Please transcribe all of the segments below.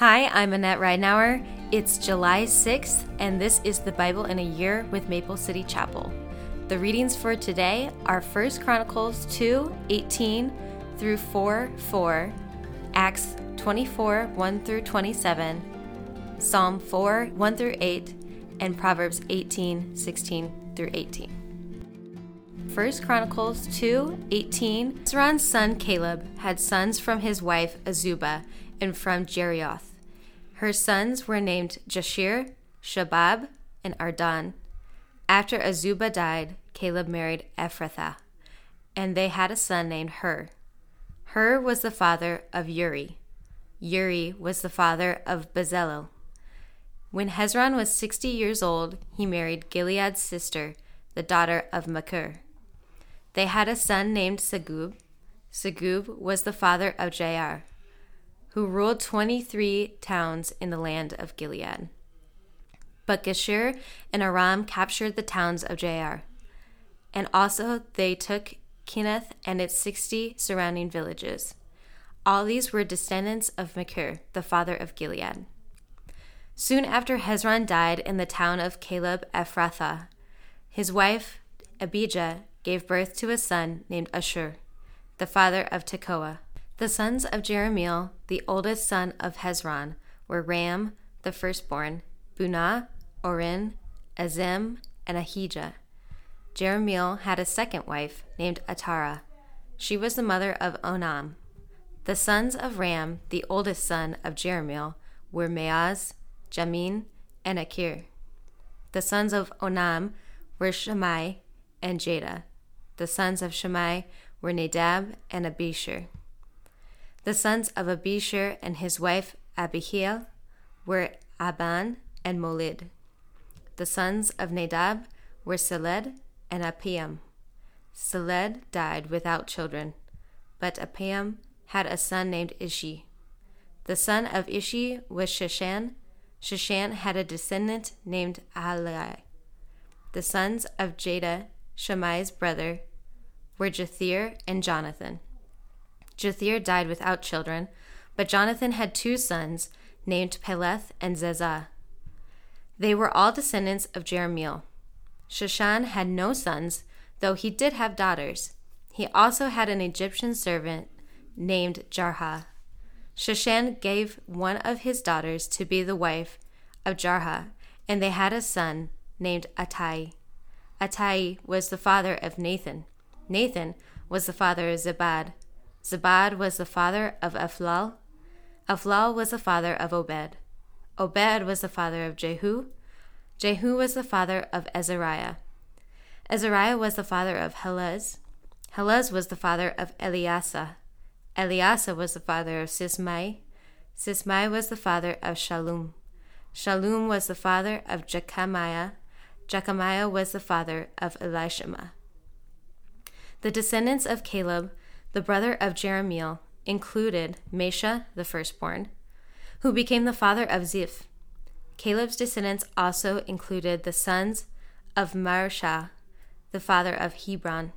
Hi, I'm Annette Ridenour. It's July 6th, and this is the Bible in a Year with Maple City Chapel. The readings for today are 1 Chronicles 2 18 through 4 4, Acts 24 1 through 27, Psalm 4 1 through 8, and Proverbs 18 16 through 18. 1 Chronicles 2 18 Hezron's son Caleb had sons from his wife Azubah and from Jerioth. Her sons were named Jashir, Shobab, and Ardan. After Azubah died, Caleb married Ephrathah, and they had a son named Hur. Hur was the father of Uri. Uri was the father of Bezalel. When Hezron was sixty years old, he married Gilead's sister, the daughter of Machir. They had a son named Segub. Segub was the father of Jair, who ruled 23 towns in the land of Gilead. But Geshur and Aram captured the towns of Jair, and also they took Kenath and its 60 surrounding villages. All these were descendants of Machir, the father of Gilead. Soon after Hezron died in the town of Caleb Ephrathah, his wife Abijah gave birth to a son named Ashur, the father of Tekoa. The sons of Jerahmeel, the oldest son of Hezron, were Ram, the firstborn, Bunah, Oren, Azem, and Ahijah. Jerahmeel had a second wife named Atara. She was the mother of Onam. The sons of Ram, the oldest son of Jerahmeel, were Maaz, Jamin, and Akir. The sons of Onam were Shammai and Jada. The sons of Shammai were Nadab and Abishur. The sons of Abishur and his wife Abihail were Aban and Molid. The sons of Nadab were Seled and Apiam. Seled died without children, but Apiam had a son named Ishi. The son of Ishi was Sheshan. Sheshan had a descendant named Ahalai. The sons of Jada, Shammai's brother, were Jathir and Jonathan. Jathir died without children, but Jonathan had two sons named Peleth and Zezah. They were all descendants of Jerahmeel. Sheshan had no sons, though he did have daughters. He also had an Egyptian servant named Jarha. Sheshan gave one of his daughters to be the wife of Jarha, and they had a son named Attai. Attai was the father of Nathan. Nathan was the father of Zabad. Zabad was the father of Ephlal. Ephlal was the father of Obed. Obed was the father of Jehu. Jehu was the father of Azariah. Azariah was the father of Helez. Helez was the father of Eliasa. Eliasa was the father of Sismai. Sismai was the father of Shallum. Shallum was the father of Jechamiah. Jechamiah was the father of Elishama. The descendants of Caleb the brother of Jerahmeel, included Mesha, the firstborn, who became the father of Ziph. Caleb's descendants also included the sons of Marshah, the father of Hebron.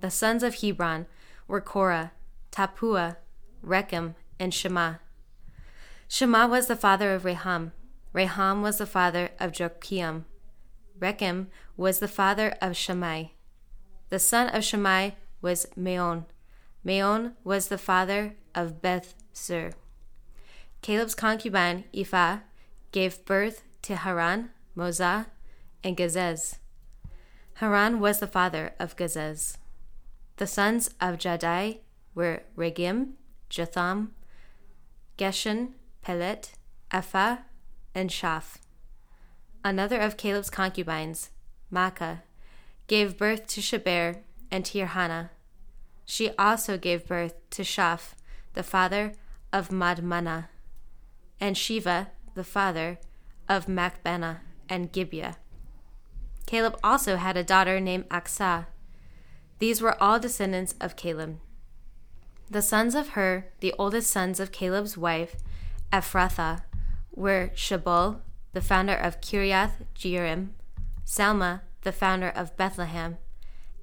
The sons of Hebron were Korah, Tapua, Rechem, and Shema. Shema was the father of Reham. Reham was the father of Joachim. Rechem was the father of Shammai. The son of Shammai was Maon. Maon was the father of Beth. Caleb's concubine, Ephah, gave birth to Haran, Mozah, and Gazez. Haran was the father of Gazez. The sons of Jadai were Regim, Jotham, Geshan, Pelet, Ephah, and Shaph. Another of Caleb's concubines, Maacah, gave birth to Sheber and Tirhana. She also gave birth to Shaf, the father of Madmannah, and Shiva, the father of Machbenah and Gibeah. Caleb also had a daughter named Acsah. These were all descendants of Caleb. The sons of Hur, the oldest sons of Caleb's wife, Ephrathah, were Shobal, the founder of Kiriath Jearim, Salma, the founder of Bethlehem,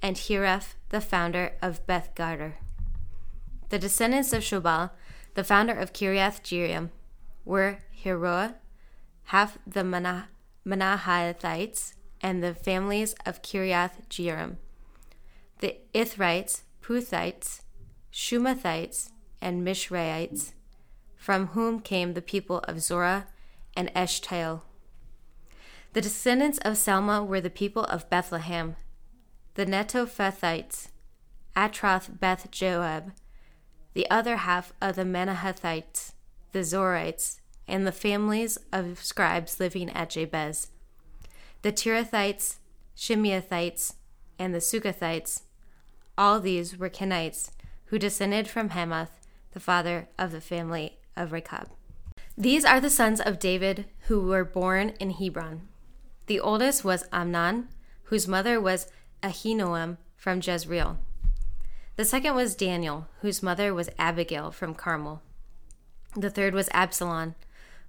and Hireph, the founder of Beth Gader. The descendants of Shobal, the founder of Kiriath Jearim, were Heroah, half the Manah- Manahathites, and the families of Kiriath Jearim. The Ithrites, Puthites, Shumathites, and Mishraites, from whom came the people of Zorah and Eshtaol. The descendants of Salma were the people of Bethlehem, the Netophathites, Atroth Beth Joab, the other half of the Manahathites, the Zorites, and the families of scribes living at Jabez. The Tirathites, Shimeathites, and the Sukathites, all these were Kenites, who descended from Hamath, the father of the family of Rechab. These are the sons of David who were born in Hebron. The oldest was Amnon, whose mother was Ahinoam from Jezreel. The second was Daniel, whose mother was Abigail from Carmel. The third was Absalom,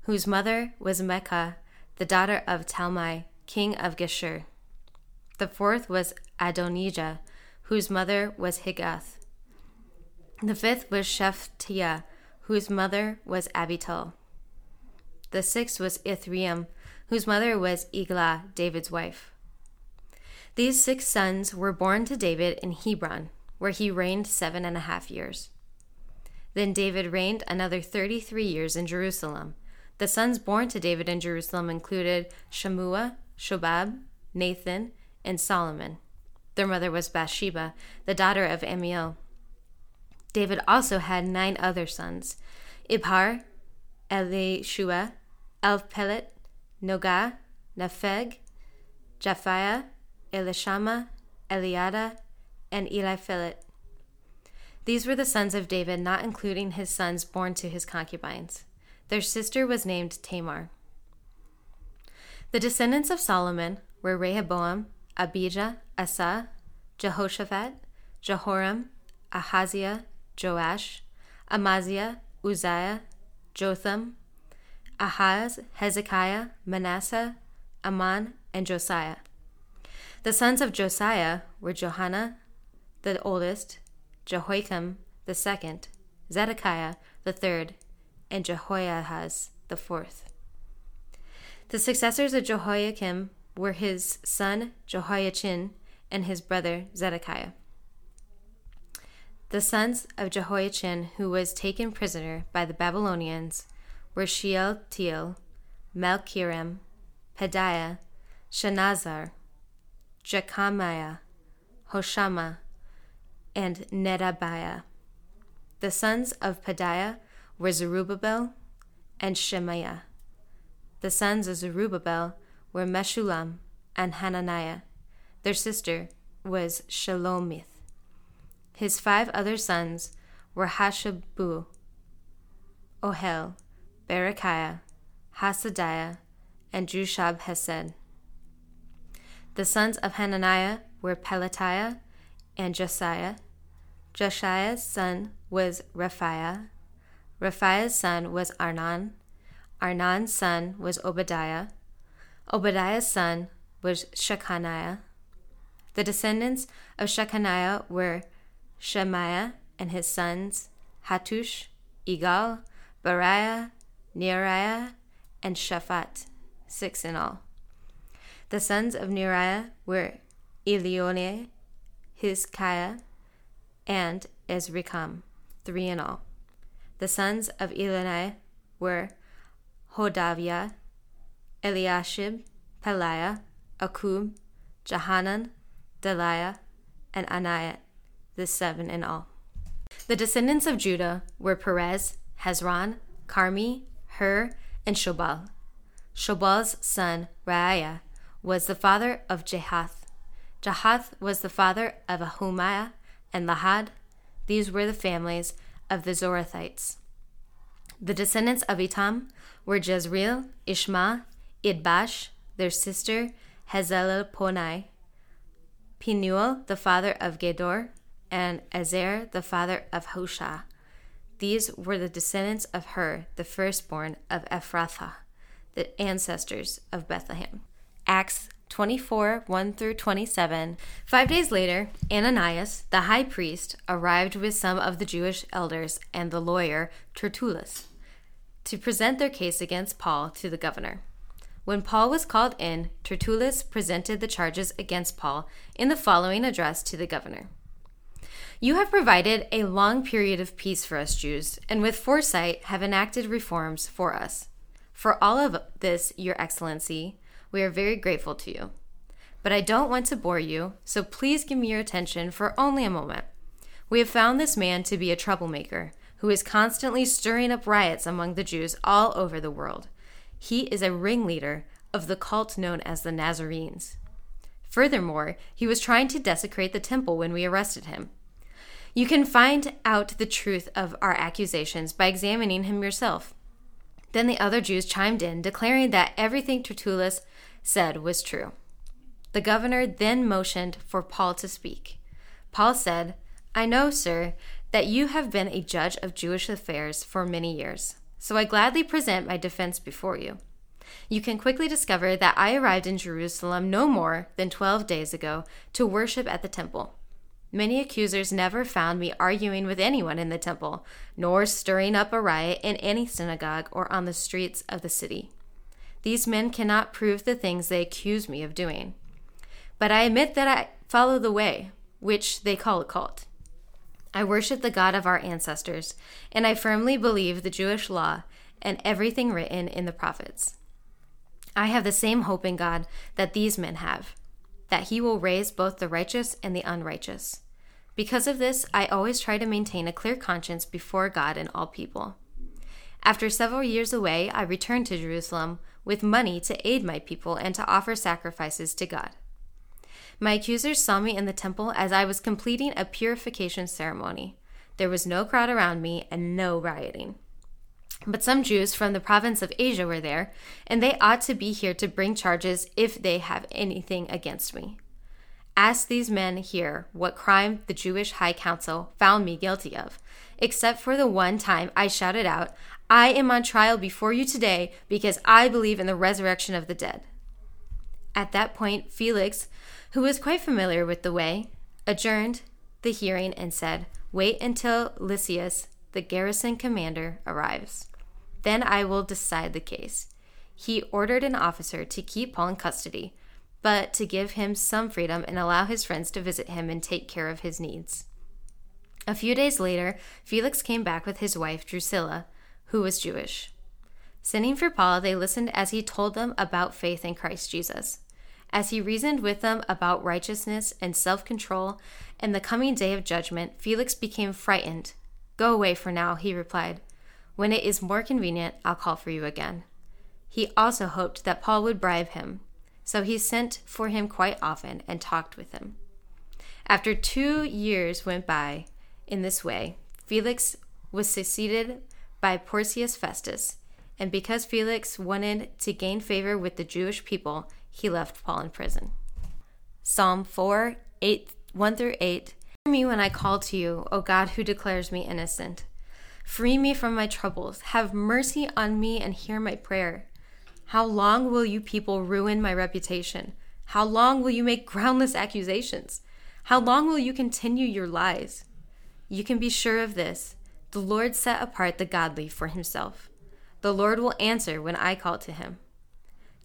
whose mother was Maacah, the daughter of Talmai, king of Geshur. The fourth was Adonijah, whose mother was Haggith. The fifth was Shephatiah, whose mother was Abital. The sixth was Ithream, whose mother was Eglah, David's wife. These six sons were born to David in Hebron, where he reigned seven and a half years. Then David reigned another thirty three years in Jerusalem. The sons born to David in Jerusalem included Shammua, Shobab, Nathan, and Solomon. Their mother was Bathsheba, the daughter of Ammiel. David also had nine other sons Ibhar, Elishua, Elpelet, Nogah, Nepheg, Japhiah, Elishama, Eliada, and Eliphelet. These were the sons of David, not including his sons born to his concubines. Their sister was named Tamar. The descendants of Solomon were Rehoboam, Abijah, Asa, Jehoshaphat, Jehoram, Ahaziah, Joash, Amaziah, Uzziah, Jotham, Ahaz, Hezekiah, Manasseh, Amon, and Josiah. The sons of Josiah were Johanan, the oldest, Jehoiakim, the second, Zedekiah, the third, and Jehoiahaz, the fourth. The successors of Jehoiakim were his son Jehoiachin and his brother Zedekiah. The sons of Jehoiachin, who was taken prisoner by the Babylonians, were Shealtiel, Malchiram, Pedaiah, Shenazar, Jechamiah, Hoshama, and Nedabiah. The sons of Pedaiah were Zerubbabel and Shemaiah. The sons of Zerubbabel were Meshullam and Hananiah. Their sister was Shelomith. His five other sons were Hashabu, Ohel, Berechiah, Hasadiah, and Jushab Hesed. The sons of Hananiah were Pelatiah and Josiah. Josiah's son was Rephaiah. Rephaiah's son was Arnan. Arnan's son was Obadiah. Obadiah's son was Shechaniah. The descendants of Shechaniah were Shemaiah and his sons Hattush, Igal, Bariah, Neariah, and Shaphat, six in all. The sons of Neariah were Elioneh, Hizkiah, and Ezrikam, three in all. The sons of Elioneh were Hodaviah, Eliashib, Pelaiah, Akub, Jahanan, Delaiah, and Anaiah, the seven in all. The descendants of Judah were Perez, Hezron, Carmi, Hur, and Shobal. Shobal's son, Raiah, was the father of Jahath. Jahath was the father of Ahumiah and Lahad. These were the families of the Zorathites. The descendants of Etam were Jezreel, Ishma, Idbash, their sister Hazelelponai, Penuel, the father of Gedor, and Ezer, the father of Hushah. These were the descendants of Hur, the firstborn of Ephrathah, the ancestors of Bethlehem. Acts 24 1 through 27. Five days later, Ananias, the high priest, arrived with some of the Jewish elders and the lawyer Tertullus. to present their case against Paul to the governor. When Paul was called in, Tertullus presented the charges against Paul in the following address to the governor You have provided a long period of peace for us Jews, and with foresight have enacted reforms for us. For all of this, Your Excellency, we are very grateful to you. But I don't want to bore you, so please give me your attention for only a moment. We have found this man to be a troublemaker who is constantly stirring up riots among the Jews all over the world. He is a ringleader of the cult known as the Nazarenes. Furthermore, he was trying to desecrate the temple when we arrested him. You can find out the truth of our accusations by examining him yourself. Then the other Jews chimed in, declaring that everything Tertullus said was true. The governor then motioned for Paul to speak. Paul said, I know, sir, that you have been a judge of Jewish affairs for many years, so I gladly present my defense before you. You can quickly discover that I arrived in Jerusalem no more than twelve days ago to worship at the temple. Many accusers never found me arguing with anyone in the temple, nor stirring up a riot in any synagogue or on the streets of the city. These men cannot prove the things they accuse me of doing. But I admit that I follow the way, which they call a cult. I worship the God of our ancestors, and I firmly believe the Jewish law and everything written in the prophets. I have the same hope in God that these men have, that He will raise both the righteous and the unrighteous. Because of this, I always try to maintain a clear conscience before God and all people. After several years away, I returned to Jerusalem with money to aid my people and to offer sacrifices to God. My accusers saw me in the temple as I was completing a purification ceremony. There was no crowd around me and no rioting. But some Jews from the province of Asia were there, and they ought to be here to bring charges if they have anything against me. Ask these men here what crime the Jewish High Council found me guilty of, except for the one time I shouted out, I am on trial before you today because I believe in the resurrection of the dead. At that point, Felix, who was quite familiar with the way, adjourned the hearing and said, Wait until Lysias, the garrison commander, arrives. Then I will decide the case. He ordered an officer to keep Paul in custody, but to give him some freedom and allow his friends to visit him and take care of his needs. A few days later, Felix came back with his wife, Drusilla, who was Jewish. Sending for Paul, they listened as he told them about faith in Christ Jesus. As he reasoned with them about righteousness and self control and the coming day of judgment, Felix became frightened. Go away for now, he replied. When it is more convenient, I'll call for you again. He also hoped that Paul would bribe him, so he sent for him quite often and talked with him. After two years went by in this way, Felix was succeeded by Porcius Festus, and because Felix wanted to gain favor with the Jewish people, he left Paul in prison. Psalm 4 8 1 through 8 Hear me when I call to you, O God who declares me innocent. Free me from my troubles. Have mercy on me and hear my prayer. How long will you people ruin my reputation? How long will you make groundless accusations? How long will you continue your lies? You can be sure of this the Lord set apart the godly for himself. The Lord will answer when I call to him.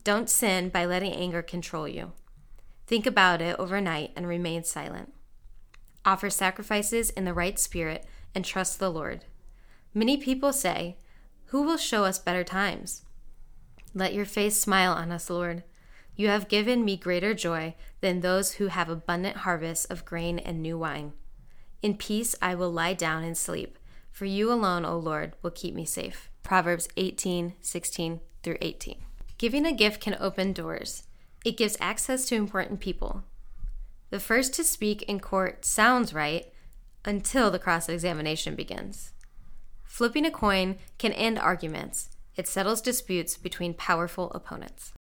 Don't sin by letting anger control you. Think about it overnight and remain silent. Offer sacrifices in the right spirit and trust the Lord. Many people say, Who will show us better times? Let your face smile on us, Lord. You have given me greater joy than those who have abundant harvests of grain and new wine. In peace I will lie down and sleep, for you alone, O Lord, will keep me safe. Proverbs 18 16 through 18. Giving a gift can open doors. It gives access to important people. The first to speak in court sounds right until the cross examination begins. Flipping a coin can end arguments, it settles disputes between powerful opponents.